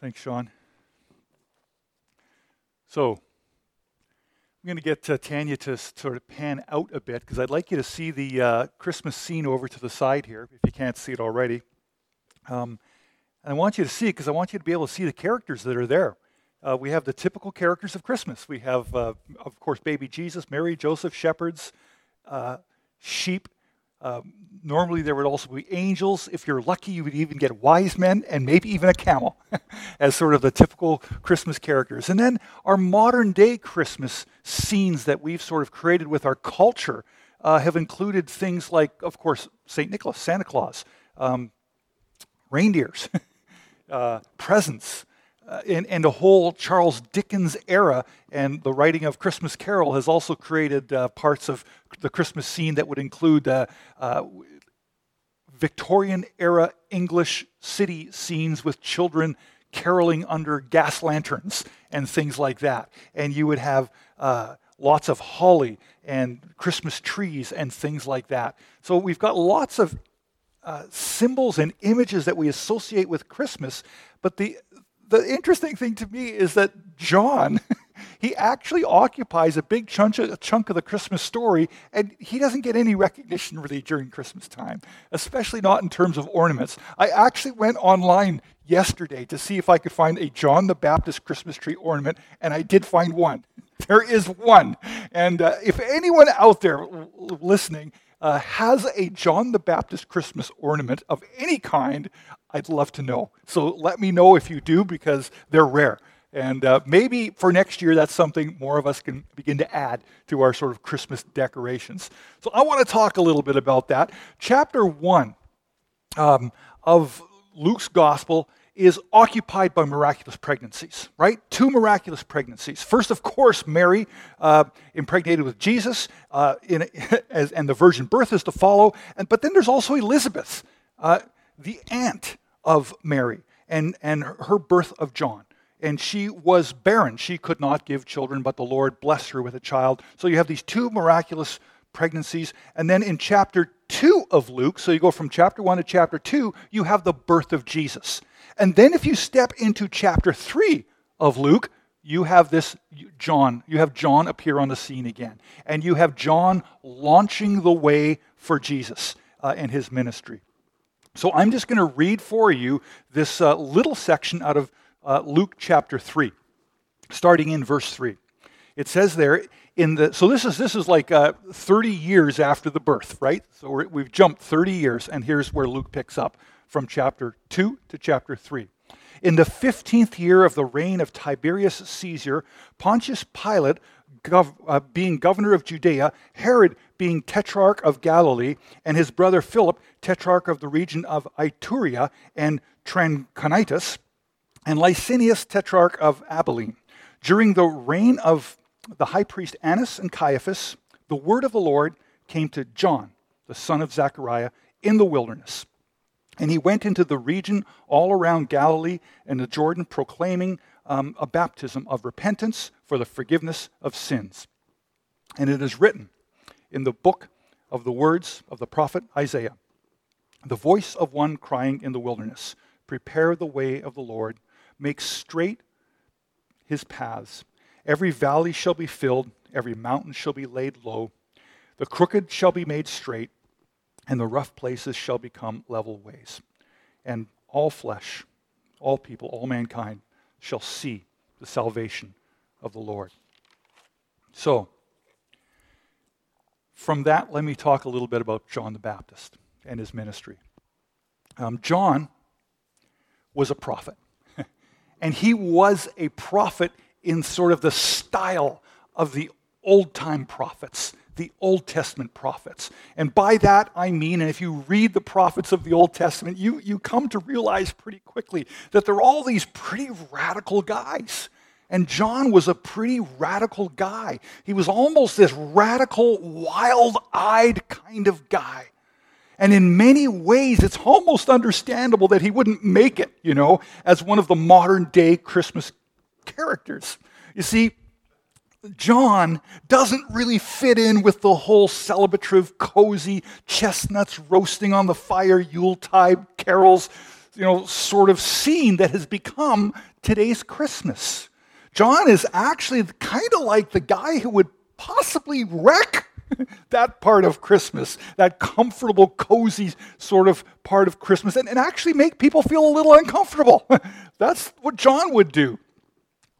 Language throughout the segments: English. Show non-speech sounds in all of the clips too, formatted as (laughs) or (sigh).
Thanks, Sean. So, I'm going to get uh, Tanya to sort of pan out a bit because I'd like you to see the uh, Christmas scene over to the side here, if you can't see it already. Um, and I want you to see it because I want you to be able to see the characters that are there. Uh, we have the typical characters of Christmas. We have, uh, of course, baby Jesus, Mary, Joseph, shepherds, uh, sheep, um, normally, there would also be angels. If you're lucky, you would even get wise men and maybe even a camel (laughs) as sort of the typical Christmas characters. And then our modern day Christmas scenes that we've sort of created with our culture uh, have included things like, of course, St. Nicholas, Santa Claus, um, reindeers, (laughs) uh, presents, uh, and, and the whole Charles Dickens era and the writing of Christmas Carol has also created uh, parts of the Christmas scene that would include uh, uh Victorian era English city scenes with children caroling under gas lanterns and things like that. And you would have uh, lots of holly and Christmas trees and things like that. So we've got lots of symbols and images that we associate with Christmas, but the the interesting thing to me is that John, (laughs) he actually occupies a big chunk of, a chunk of the Christmas story, and he doesn't get any recognition really during Christmas time, especially not in terms of ornaments. I actually went online yesterday to see if I could find a John the Baptist Christmas tree ornament, and I did find one. (laughs) There is one. And uh, if anyone out there listening uh, has a John the Baptist Christmas ornament of any kind, I'd love to know. So let me know if you do because they're rare. And uh, maybe for next year, that's something more of us can begin to add to our sort of Christmas decorations. So I want to talk a little bit about that. Chapter 1 um, of Luke's Gospel is occupied by miraculous pregnancies, right? Two miraculous pregnancies. First, of course, Mary uh, impregnated with Jesus, uh, in, (laughs) as, and the virgin birth is to follow. And, but then there's also Elizabeth. Uh, the aunt of Mary and, and her birth of John. And she was barren. She could not give children, but the Lord blessed her with a child. So you have these two miraculous pregnancies. And then in chapter 2 of Luke, so you go from chapter 1 to chapter 2, you have the birth of Jesus. And then if you step into chapter 3 of Luke, you have this John, you have John appear on the scene again. And you have John launching the way for Jesus uh, and his ministry. So I'm just going to read for you this uh, little section out of uh, Luke chapter 3, starting in verse 3. It says there, in the, so this is, this is like uh, 30 years after the birth, right? So we've jumped 30 years, and here's where Luke picks up from chapter 2 to chapter 3. In the 15th year of the reign of Tiberius Caesar, Pontius Pilate gov- uh, being governor of Judea, Herod being tetrarch of Galilee, and his brother Philip, tetrarch of the region of Ituraea and Trachonitis, and Lysanias, tetrarch of Abilene. During the reign of the high priest Annas and Caiaphas, the word of the Lord came to John, the son of Zechariah, in the wilderness. And he went into the region all around Galilee and the Jordan, proclaiming um, a baptism of repentance for the forgiveness of sins. And it is written in the book of the words of the prophet Isaiah the voice of one crying in the wilderness, Prepare the way of the Lord, make straight his paths. Every valley shall be filled, every mountain shall be laid low, the crooked shall be made straight, and the rough places shall become level ways. And all flesh, all people, all mankind shall see the salvation of the Lord. So, from that, let me talk a little bit about John the Baptist and his ministry. Um, John was a prophet, (laughs) and he was a prophet in sort of the style of the old time prophets the Old Testament prophets. And by that I mean, and if you read the prophets of the Old Testament, you, you come to realize pretty quickly that they're all these pretty radical guys. And John was a pretty radical guy. He was almost this radical, wild eyed kind of guy. And in many ways, it's almost understandable that he wouldn't make it, you know, as one of the modern day Christmas characters. You see, John doesn't really fit in with the whole celebrative, cozy, chestnuts roasting on the fire, Yuletide carols, you know, sort of scene that has become today's Christmas. John is actually kind of like the guy who would possibly wreck (laughs) that part of Christmas, that comfortable, cozy sort of part of Christmas, and, and actually make people feel a little uncomfortable. (laughs) That's what John would do.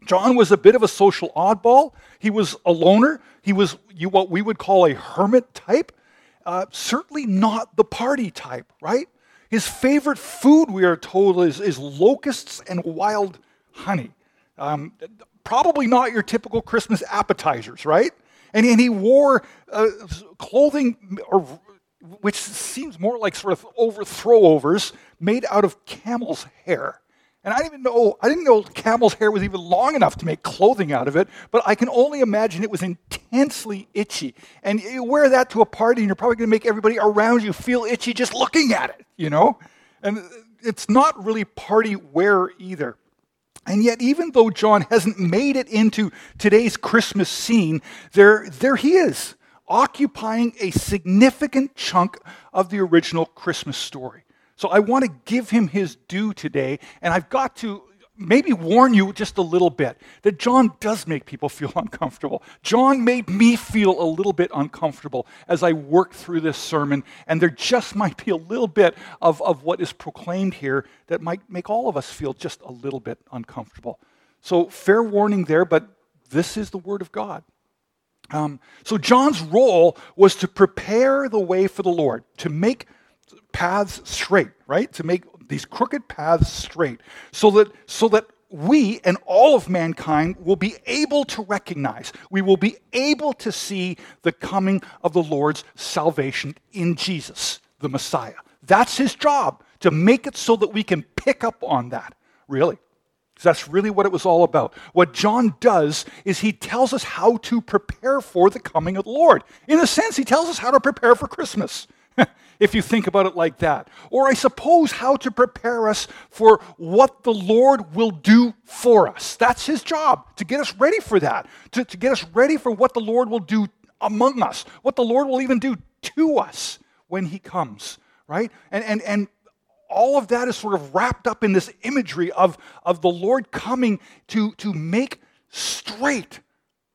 John was a bit of a social oddball. He was a loner. He was what we would call a hermit type. Uh, certainly not the party type, right? His favorite food, we are told, is, is locusts and wild honey. Um, probably not your typical Christmas appetizers, right? And, and he wore uh, clothing, or, which seems more like sort of overthrowovers made out of camel's hair. And I didn't even know I didn't know camel's hair was even long enough to make clothing out of it, but I can only imagine it was intensely itchy. And you wear that to a party and you're probably going to make everybody around you feel itchy just looking at it, you know? And it's not really party wear either. And yet, even though John hasn't made it into today's Christmas scene, there, there he is, occupying a significant chunk of the original Christmas story. So I want to give him his due today, and I've got to maybe warn you just a little bit that John does make people (laughs) feel uncomfortable. John made me feel a little bit uncomfortable as I worked through this sermon, and there just (laughs) might be a little bit of, of what is proclaimed here that might make all of us feel just a little bit uncomfortable. So, fair warning there, but this is the Word of God. Um, so, John's role was to prepare the way for the Lord, to make paths straight, right? To make these crooked paths straight so that, so that we and all of mankind will be able to recognize, we will be able to see the coming of the Lord's salvation in Jesus, the Messiah. That's his job, to make it so that we can pick up on that, really. That's really what it was all about. What John does is he tells us how to prepare for the coming of the Lord. In a sense, he tells us how to prepare for Christmas. (laughs) if you think about it like that. Or I suppose how to prepare us for what the Lord will do for us. That's his job, to get us ready for that, to, to get us ready for what the Lord will do among us, what the Lord will even do to us when he comes, right? And, and, and all of that is sort of wrapped up in this imagery of, of the Lord coming to, to make straight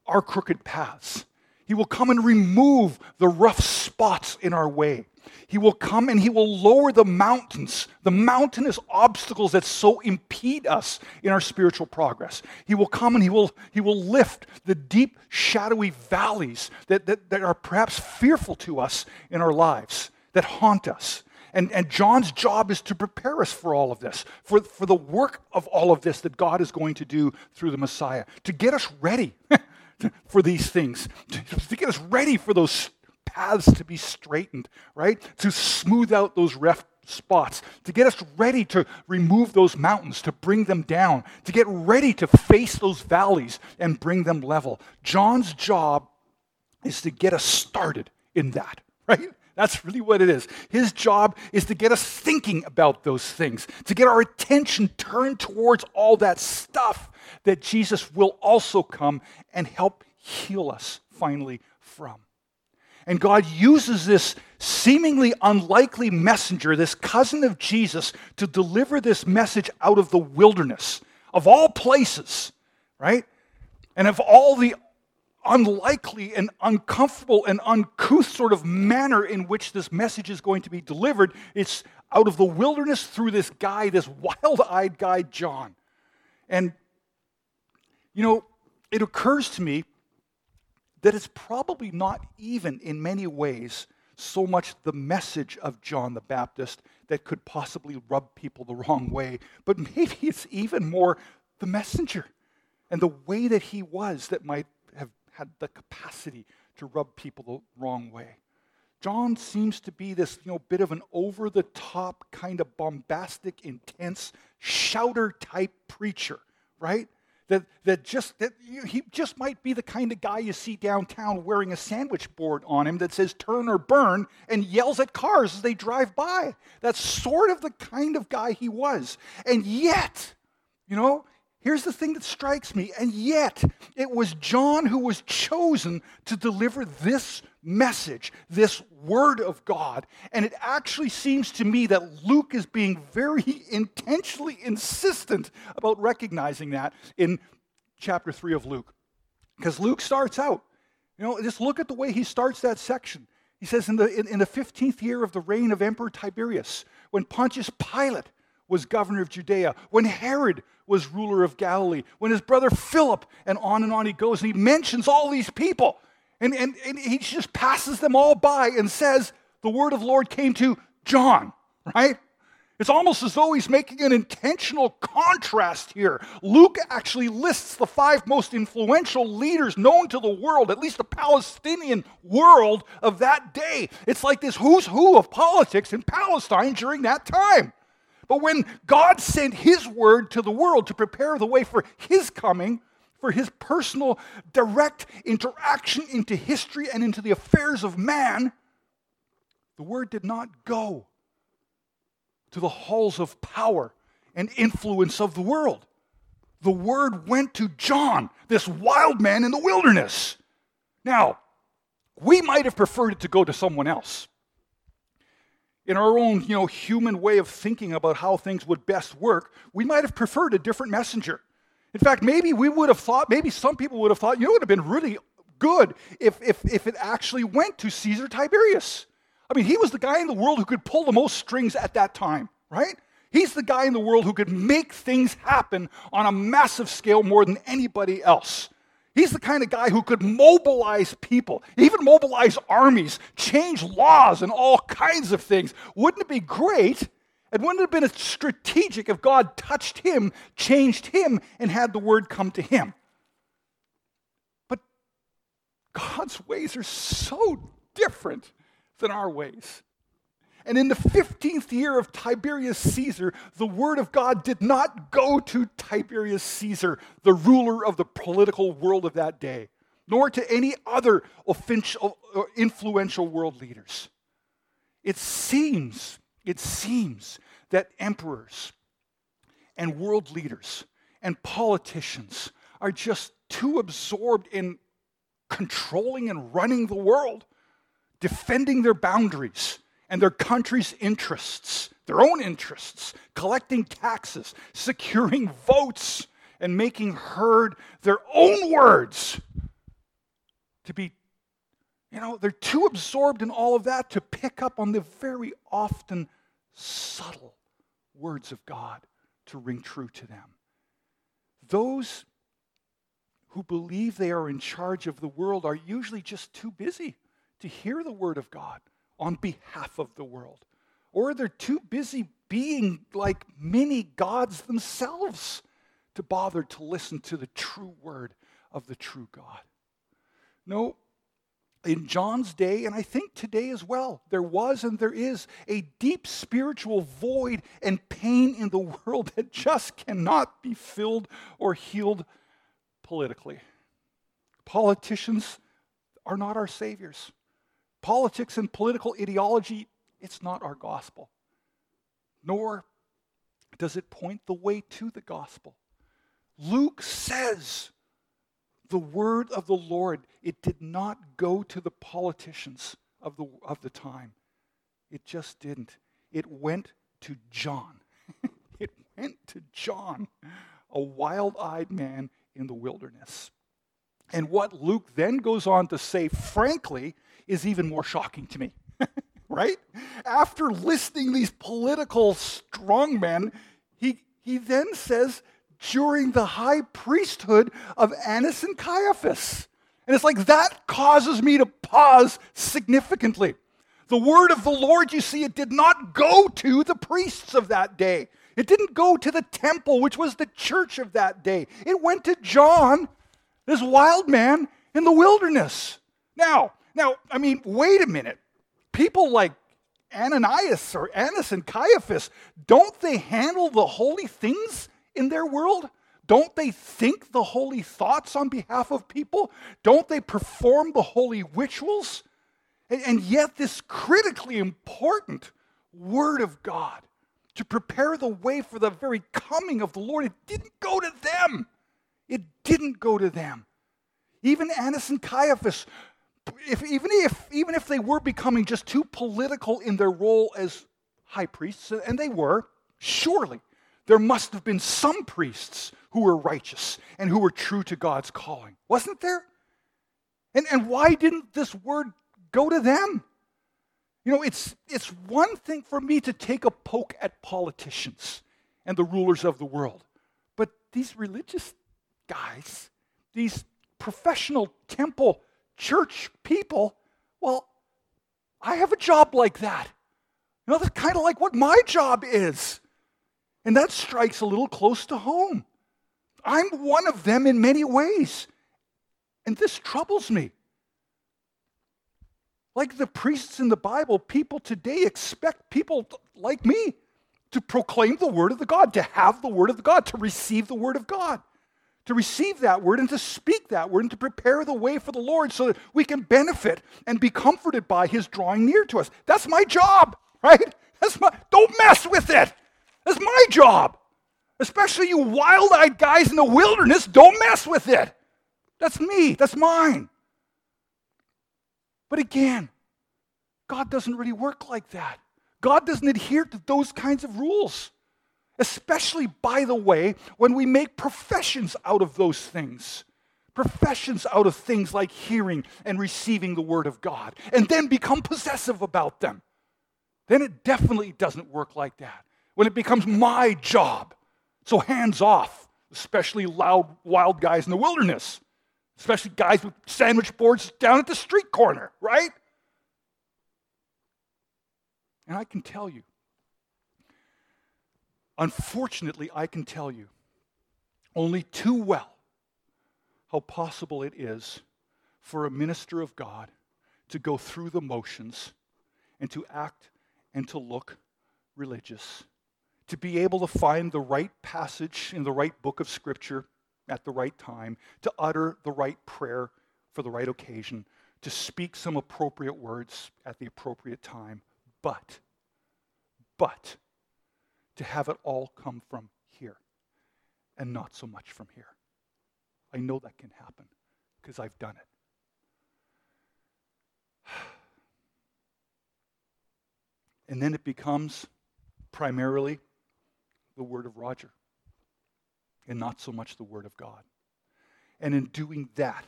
our crooked paths. He will come and remove the rough spots in our way. He will come and he will lower the mountains, the mountainous obstacles that so impede us in our spiritual progress. He will come and he will, he will lift the deep, shadowy valleys that, that, that are perhaps fearful to us in our lives, that haunt us. And, and John's job is to prepare us for all of this, for, for the work of all of this that God is going to do through the Messiah, to get us ready (laughs) (laughs) for these things, to, get us ready for those paths to be straightened, right? To smooth out those rough spots, to get us ready to remove those mountains, to bring them down, to get ready to face those valleys and bring them level. John's job is to get us started in that, (laughs) right? That's really what it is. His job is to get us thinking about those things, to get our attention turned towards all that stuff that Jesus will also come and help heal us finally from. And God uses this seemingly unlikely messenger, this cousin of Jesus, to deliver this message out of the wilderness, of all places, right? And of all the unlikely and uncomfortable and uncouth sort of manner in which this message is going to be delivered, it's out of the wilderness through this guy, this wild eyed guy, John. And, you know, it occurs to me that it's probably not even in many ways so much the message of John the Baptist that could possibly rub people the wrong way, but (laughs) maybe it's even more the messenger and the way that he was that might had the capacity to rub people the wrong way. John seems to be this, you know, bit of an over the top kind of bombastic, intense, shouter type preacher, right? that, that just that he just might be the kind of guy you see downtown wearing a sandwich board on him that says turn or burn and yells at cars as they drive by that's sort of the kind of guy he was and yet you know here's the thing that strikes me, and yet it was John who was chosen to deliver this message, this word of God. And it actually seems to me that Luke is being very (laughs) intentionally insistent about recognizing that in chapter 3 of Luke. Because Luke starts out, you know, just look at the way he starts that section. He says, in the, in, in the 15th year of the reign of Emperor Tiberius, when Pontius Pilate was governor of Judea, when Herod was ruler of Galilee, when his brother Philip, and on and on he goes, and he mentions all these people. And, and, and he just passes them all by and says, The word of Lord came to John, right? It's almost as though he's making an intentional contrast here. Luke actually lists the five most influential leaders known to the world, at least the Palestinian world of that day. It's like this who's who of politics in Palestine during that time. But when God sent his word to the world to prepare the way for his coming, for his personal direct interaction into history and into the affairs of man, the word did not go to the halls of power and influence of the world. The word went to John, this wild man in the wilderness. Now, we might have preferred it to go to someone else. In our own, you know, human way of thinking about how things would best work, we might have preferred a different messenger. In fact, maybe we would have thought, maybe some people would have thought, you know, it would have been really good if, if, if it actually went to Caesar Tiberius. I mean, he was the guy in the world who could pull the most strings at that time, right? He's the guy in the world who could make things happen on a massive scale more than anybody else. He's the kind of guy who could mobilize people, even mobilize armies, change laws, and all kinds of things. Wouldn't it be great? And wouldn't it have been strategic if God touched him, changed him, and had the word come to him? But God's ways are so different than our ways. And in the 15th year of Tiberius Caesar, the word of God did not go to Tiberius Caesar, the ruler of the political world of that day, nor to any other uh, influential world leaders. It seems, it seems that emperors and world leaders and politicians are just too absorbed in controlling and running the world defending their boundaries and their country's interests, their own interests, collecting taxes, securing votes, and making heard their own words to be, you know, they're too absorbed in all of that to pick up on the very often subtle words of God to ring true to them. Those who believe they are in charge of the world are usually just too busy to hear the word of God on behalf of the world. Or are they're too busy being like many gods themselves to bother to listen to the true word of the true God. No, in John's day, and I think today as well, there was and there is a deep spiritual void and pain in the (laughs) world that just cannot be filled or healed politically. Politicians are not our saviors politics and political ideology, it's not our gospel. Nor does it point the way to the gospel. Luke says the word of the Lord, it did not go to the politicians of the, of the time. It just didn't. It went to John. (laughs) it went to John, a wild eyed man in the wilderness. And what Luke then goes on to say, frankly, is even more shocking to me. (laughs) right? After listing these political strongmen, he, he then says, during the high priesthood of Annas and Caiaphas. And it's like that causes me to pause significantly. The word of the Lord, you see, it did not go to the priests of that day. It didn't go to the temple, which was the church of that day. It went to John, this wild man in the wilderness. Now, now, I mean, wait a minute. People like Ananias or Annas and Caiaphas, don't they handle the holy things in their world? Don't they think the holy thoughts on behalf of people? Don't they perform the holy rituals? And, and yet, this critically important Word of God to prepare the way for the very coming of the Lord. It didn't go to them. It didn't go to them. Even Annas and Caiaphas, if, even, if, even if they were becoming just too political in their role as high priests, and they were, surely there must have been some priests who were righteous and who were true to God's calling. Wasn't there? And, and why didn't this word go to them? You know, it's, it's one thing for me to take a poke at politicians and the rulers of the world, but these religious guys, these professional temple church people, well, I have a job like that. You know, that's kind of like what my job is. And that strikes a little close to home. I'm one of them in many ways. And this troubles me. Like the priests in the Bible, people today expect people like me to proclaim the word of the God, to have the word of the God, to receive the word of God, to receive that word and to speak that word and to prepare the way for the Lord so that we can benefit and be comforted by his drawing near to us. That's my job, right? That's my don't mess with it. That's my job. Especially you wild-eyed guys in the wilderness, don't mess with it. That's me. That's mine. But again, God doesn't really work like that. God doesn't adhere to those kinds of rules. Especially, by the way, when we make professions out of those things. Professions out of things like hearing and receiving the Word of God, and then become possessive about them. Then it definitely doesn't work like that. When it becomes my job. So hands off, especially loud, wild guys in the wilderness especially guys with sandwich boards down at the street corner, right? And I can tell you, unfortunately, I can tell you only too well how possible it is for a minister of God to go through the motions and to act and to look religious, to be able to find the right passage in the right book of Scripture at the right time, to utter the right prayer for the right occasion, to speak some appropriate words at the appropriate time, but, but, to have it all come from here and not so much from here. I know that can happen because I've done it. (sighs) And then it becomes primarily the word of Roger and not so much the Word of God. And in doing that,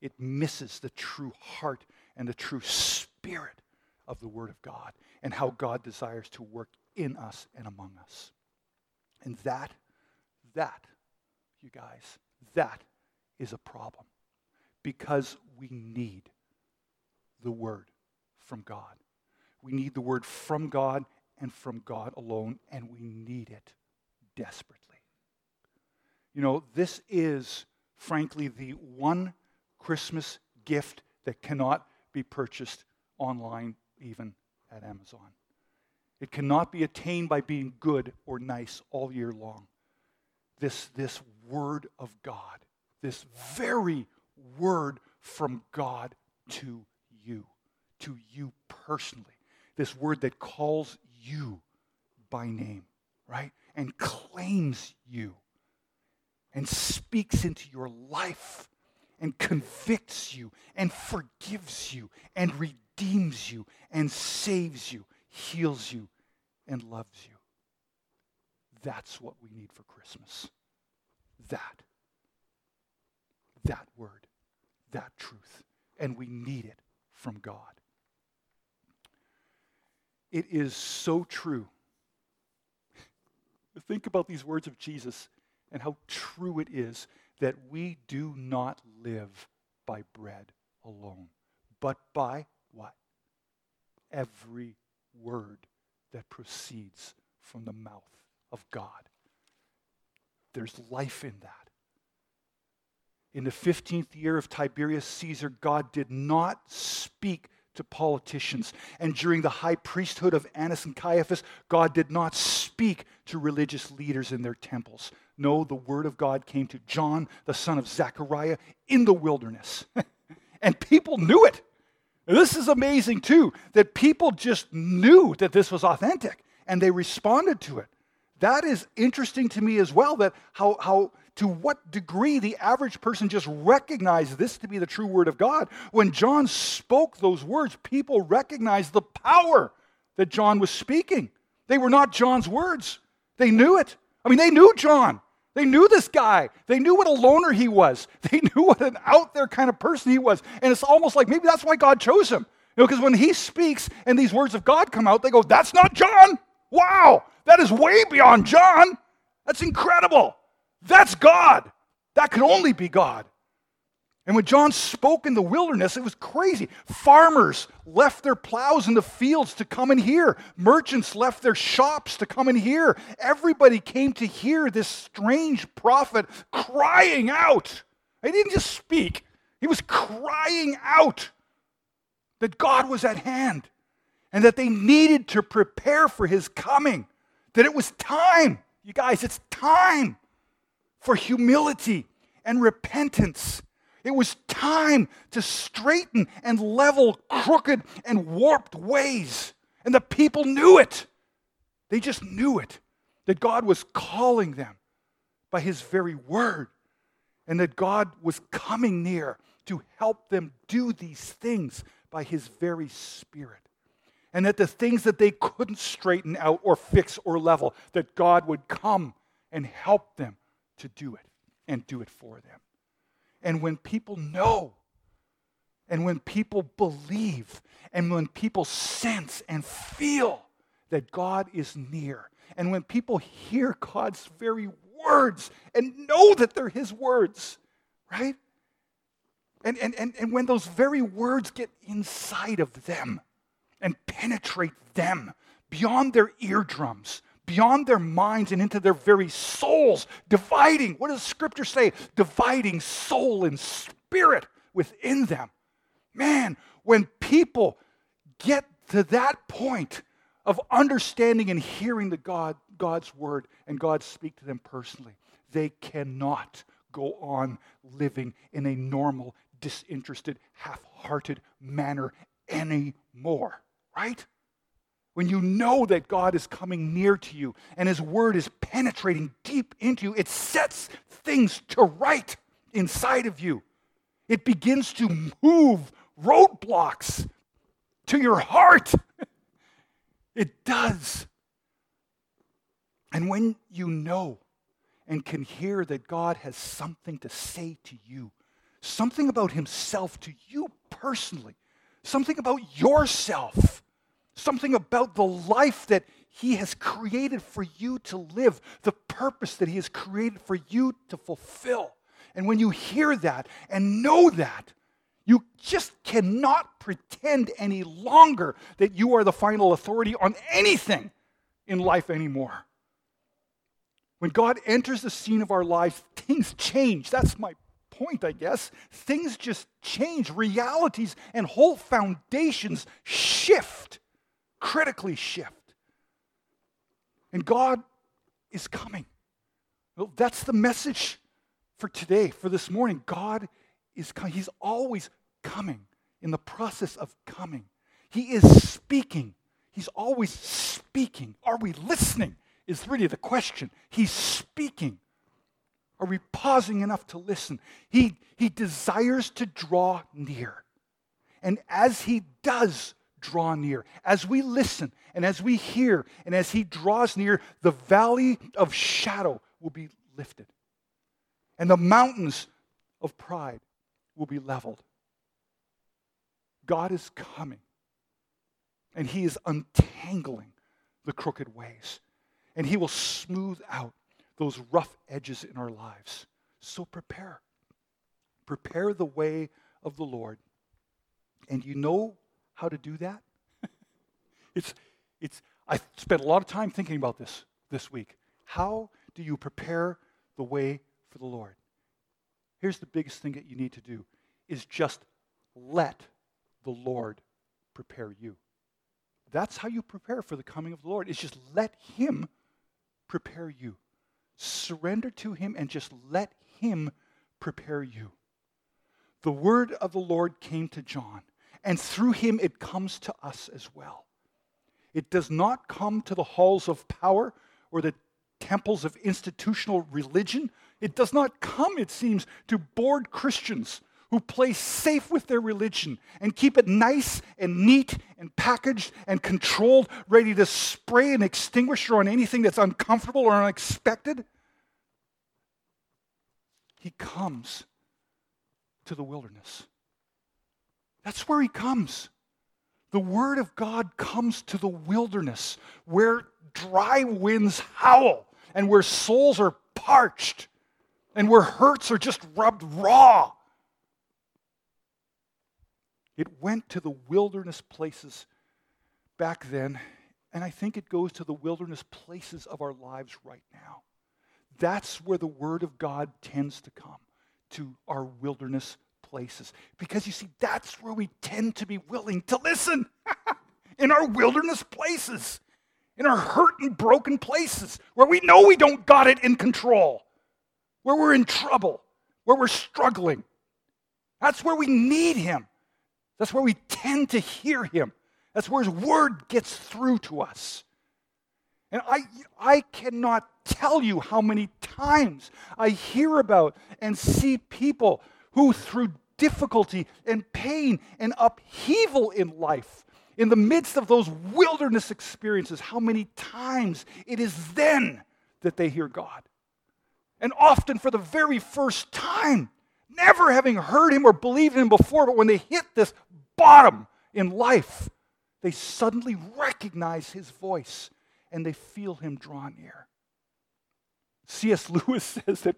it misses the true heart and the true spirit of the Word of God and how God desires to work in us and among us. And that, that, you guys, that is a problem because we need the Word from God. We need the Word from God and from God alone, and we need it desperately. You know, this is, frankly, the one Christmas gift that cannot be purchased online, even at Amazon. It cannot be attained by being good or nice all year long. This, this word of God, this very word from God to you, to you personally, this word that calls you by name, right? And claims you and speaks into your life and convicts you and forgives you and redeems you and saves you, heals you, and loves you. That's what we need for Christmas. That. That word. That truth. And we need it from God. It is so true. (laughs) Think about these words of Jesus and how true it is that we do not live by bread alone, but by what? Every word that proceeds from the mouth of God. There's life in that. In the 15th year of Tiberius Caesar, God did not speak to politicians. And during the high priesthood of Annas and Caiaphas, God did not speak to religious leaders in their temples. No, the word of God came to John, the son of Zechariah, in the wilderness. (laughs) and people knew it. This is amazing, too, that people just knew that this was authentic. and they responded to it. That is interesting to me as well, that how, how to what degree the average person just recognized this to be the true word of God. When John spoke those words, people recognized the power that John was speaking. They were not John's words, they knew it. I mean, they knew John. They knew this guy. They knew what a loner he was. (laughs) They knew what an out there kind of person he was. And it's almost like maybe that's why God chose him. You know, because when he speaks and these words of God come out, they go, That's not John. Wow, that is way beyond John. That's incredible. That's God. That could only be God. And when John spoke in the wilderness, it was crazy. Farmers left their plows in the fields to come and hear. Merchants left their shops to come and hear. Everybody came to hear this strange prophet crying out. He didn't just speak, he was crying out that God was at hand and that they needed to prepare for his coming, that it was time. You guys, it's time for humility and repentance it was time to straighten and level crooked and warped ways. And the people knew it. They just knew it that God was calling them by His very word, and that God was coming near to help them do these things by His very Spirit. And that the things that they couldn't straighten out or fix or level, that God would come and help them to do it and do it for them. And when people know, and when people believe, and when people sense and feel that God is near, and when people hear God's very words and know that they're His words, right? And, and, and, and when those very words get inside of them and penetrate them beyond their eardrums, beyond their minds and into their very souls, dividing, what does Scripture say? Dividing soul and spirit within them. Man, when people get to that point of understanding and hearing the God, God's word and God speak to them personally, they cannot go on living in a normal, disinterested, half hearted manner anymore, right? When you know that God is coming near to you and His word is penetrating deep into you, it sets things to right inside of you. It begins to move roadblocks to your heart. (laughs) it does. And when you know and can hear that God has something to say to you, something about Himself to you personally, something about yourself something about the life that He has created for you to live, the purpose that He has created for you to fulfill. And when you hear that and know that, you just cannot pretend any longer that you are the final authority on anything in life anymore. When God enters the scene of our lives, things change. That's my point, I guess. Things just change. Realities and whole foundations shift critically shift. And God is coming. Well, that's the message for today, for this morning. God is coming. He's always coming in the process of coming. He is speaking. He's always speaking. Are we listening? Is really the question. He's speaking. Are we pausing enough to listen? He, he desires to draw near. And as he does draw near. As we listen and as we hear and as He draws near, the valley of shadow will be lifted. And the mountains of pride will be leveled. God is coming and He is untangling the crooked ways. And He will smooth out those rough edges in our lives. So prepare. Prepare the way of the Lord. And you know how to do that? (laughs) it's, it's, I spent a lot of time thinking about this this week. How do you prepare the way for the Lord? Here's the biggest thing that you need to do is just let the Lord prepare you. That's how you prepare for the coming of the Lord. Is just let him prepare you. Surrender to him and just let him prepare you. The word of the Lord came to John and through him it comes to us as well. It does not come to the halls of power or the temples of institutional religion. It does not come, it seems, to bored Christians who play safe with their religion and keep it nice and neat and packaged and controlled, ready to spray an extinguisher on anything that's uncomfortable or unexpected. He comes to the wilderness. That's where he comes. The word of God comes to the wilderness where dry winds howl and where souls are parched and where hurts are just rubbed raw. It went to the wilderness places back then, and I think it goes to the wilderness places of our lives right now. That's where the Word of God tends to come, to our wilderness places. Because you see, that's where we tend to be willing to listen (laughs) in our wilderness places, in our hurt and broken places, where we know we don't got it in control, where we're in trouble, where we're struggling. That's where we need Him. That's where we tend to hear Him. That's where His Word gets through to us. And I, I cannot tell you how many times I hear about and see people who, through difficulty and pain and upheaval in life, in the midst of those wilderness experiences, how many times it is then that they hear God. And often for the very first time, never having heard Him or believed in Him before, but when they hit this bottom in life, they suddenly recognize His voice and they feel Him draw near. C.S. (laughs) Lewis says that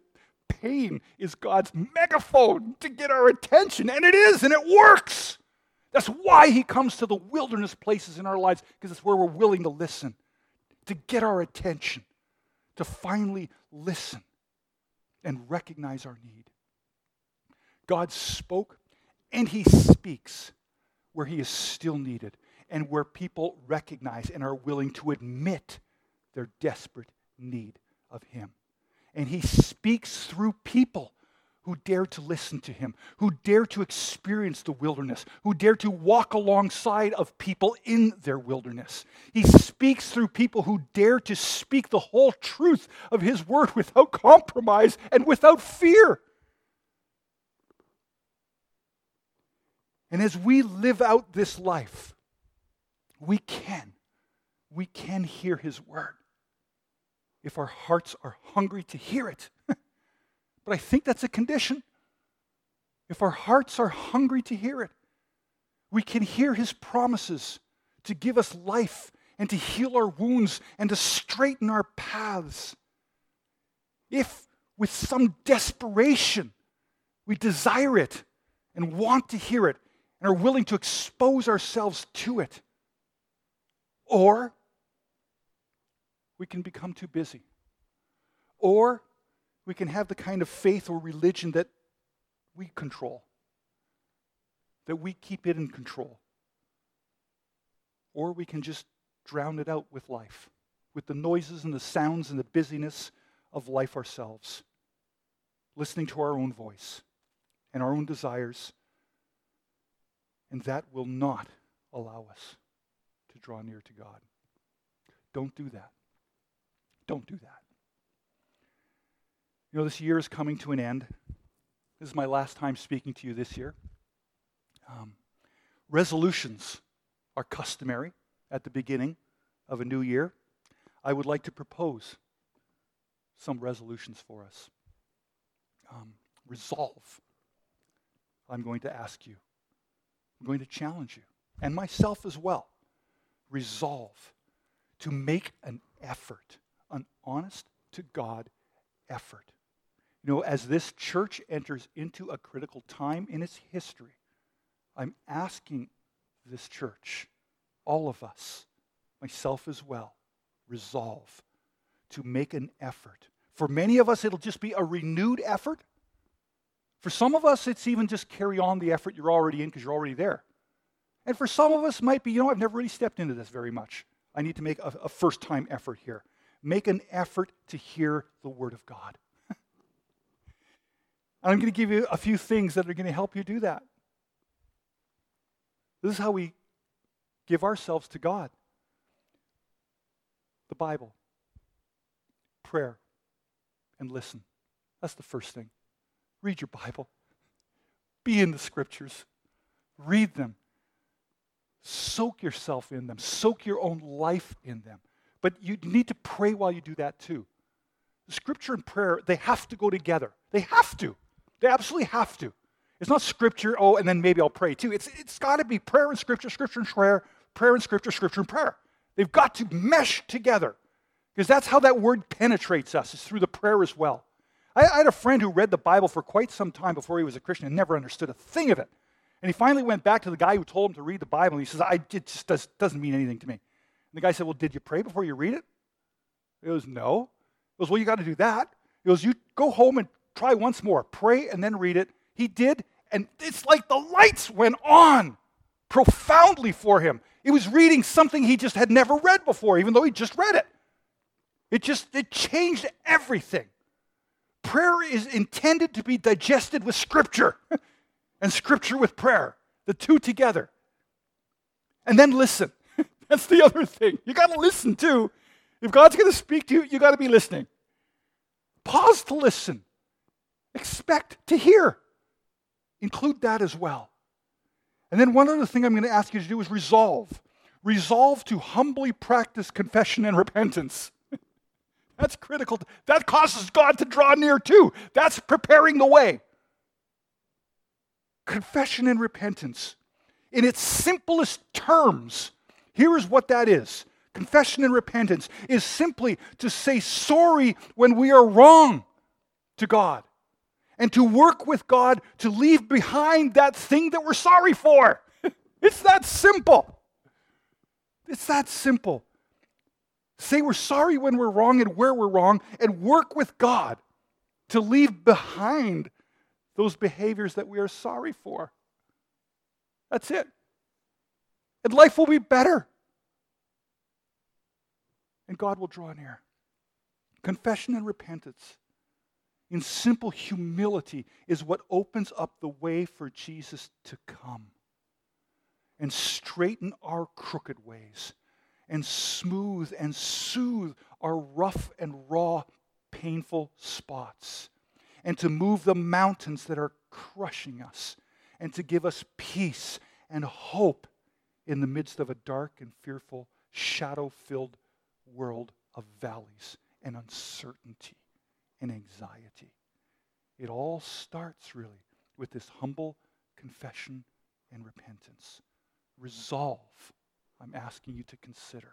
pain is God's megaphone to get our attention, and it is, and it works. That's why He comes to the wilderness places in our lives, because it's where we're willing to listen, to get our attention, to finally listen and recognize our need. God spoke, and He speaks where He is still needed and where people recognize and are willing to admit their desperate need of Him. And He speaks through people who dare to listen to him, who dare to experience the wilderness, who dare to walk alongside of people in their wilderness. He speaks through people who dare to speak the whole truth of his word without compromise and without fear. And as we live out this life, we can, we can hear his word if our hearts are hungry to hear it. (laughs) but I think that's a condition. If our hearts are hungry to hear it, we can hear his promises to give us life and to heal our wounds and to straighten our paths. If with some desperation we desire it and want to hear it and are willing to expose ourselves to it, or we can become too busy. Or we can have the kind of faith or religion that we control, that we keep it in control. Or we can just drown it out with life, with the noises and the sounds and the busyness of life ourselves, listening to our own voice and our own desires. And that will not allow us to draw near to God. Don't do that. Don't do that. You know, this year is coming to an end. This is my last time speaking to you this year. Um, resolutions are customary at the beginning of a new year. I would like to propose some resolutions for us. Um, resolve. I'm going to ask you. I'm going to challenge you, and myself as well resolve to make an effort, an honest to God effort. You know, as this church enters into a critical time in its history, I'm asking this church, all of us, myself as well, resolve to make an effort. For many of us, it'll just be a renewed effort. For some of us, it's even just carry on the effort you're already in because you're already there. And for some of us, might be, you know, I've never really stepped into this very much. I need to make a, a first time effort here. Make an effort to hear the Word of God. (laughs) I'm going to give you a few things that are going to help you do that. This is how we give ourselves to God. The Bible, prayer, and listen. That's the first thing. Read your Bible. Be in the scriptures. Read them. Soak yourself in them. Soak your own life in them. But you need to pray while you do that too. Scripture and prayer, they have to go together. They have to. They absolutely have to. It's not scripture, oh, and then maybe I'll pray too. It's, it's got to be prayer and scripture, scripture and prayer, prayer and scripture, scripture and prayer. They've got to mesh together because that's how that word penetrates us, is through the prayer as well. I, I had a friend who read the Bible for quite some time before he was a Christian and never understood a thing of it. And he finally went back to the guy who told him to read the Bible, and he says, I, it just does, doesn't mean anything to me. And the guy said, Well, did you pray before you read it? He goes, No. He goes, Well, you got to do that. He goes, You go home and try once more. Pray and then read it. He did, and it's like the lights went on profoundly for him. He was reading something he just had never read before, even though he just read it. It just it changed everything. Prayer is intended to be digested with scripture (laughs) and scripture with prayer, the two together. And then listen. That's the other thing. You got to listen too. If God's going to speak to you, you got to be listening. Pause to listen. Expect to hear. Include that as well. And then one other thing I'm going to ask you to do is resolve. Resolve to humbly practice confession and repentance. (laughs) That's critical. That causes God to draw near too. That's preparing the way. Confession and repentance. In its simplest terms, here is what that is confession and repentance is simply to say sorry when we are wrong to God and to work with God to leave behind that thing that we're sorry for. (laughs) it's that simple. It's that simple. Say we're sorry when we're wrong and where we're wrong, and work with God to leave behind those behaviors that we are sorry for. That's it. And life will be better. And God will draw near. Confession and repentance in simple humility is what opens up the way for Jesus to come and straighten our crooked ways and smooth and soothe our rough and raw, painful spots and to move the mountains that are crushing us and to give us peace and hope in the midst of a dark and fearful, shadow filled world of valleys and uncertainty and anxiety. It all starts really with this humble confession and repentance. Resolve, I'm asking you to consider.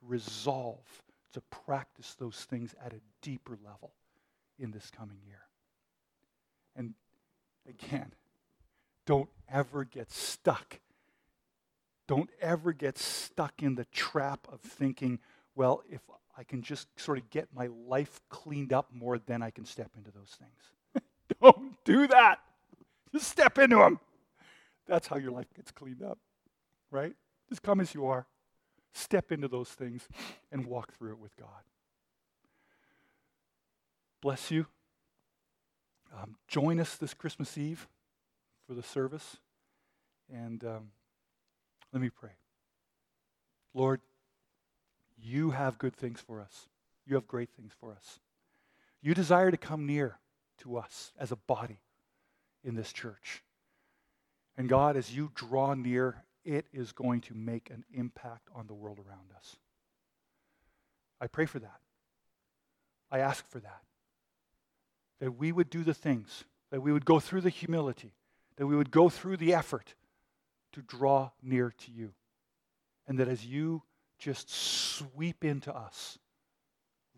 Resolve to practice those things at a deeper level in this coming year. And again, don't ever get stuck. Don't ever get stuck in the trap of thinking, well, if I can just sort of get my life cleaned up more, then I can step into those things. (laughs) Don't do that. Just step into them. That's how your life gets cleaned up, right? Just come as you are. Step into those things and walk through it with God. Bless you. Um, join us this Christmas Eve for the service. And um, let me pray. Lord, you have good things for us. You have great things for us. You desire to come near to us as a body in this church. And God, as you draw near, it is going to make an impact on the world around us. I pray for that. I ask for that. That we would do the things, that we would go through the humility, that we would go through the effort to draw near to you. And that as you just sweep into us,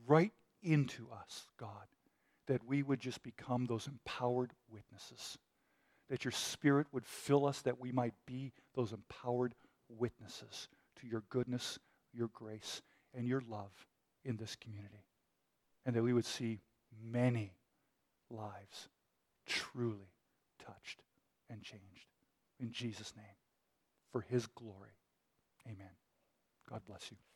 right into us, God, that we would just become those empowered witnesses. That your Spirit would fill us, that we might be those empowered witnesses to your goodness, your grace, and your love in this community. And that we would see many lives truly touched and changed. In Jesus' name, for his glory. Amen. God bless you.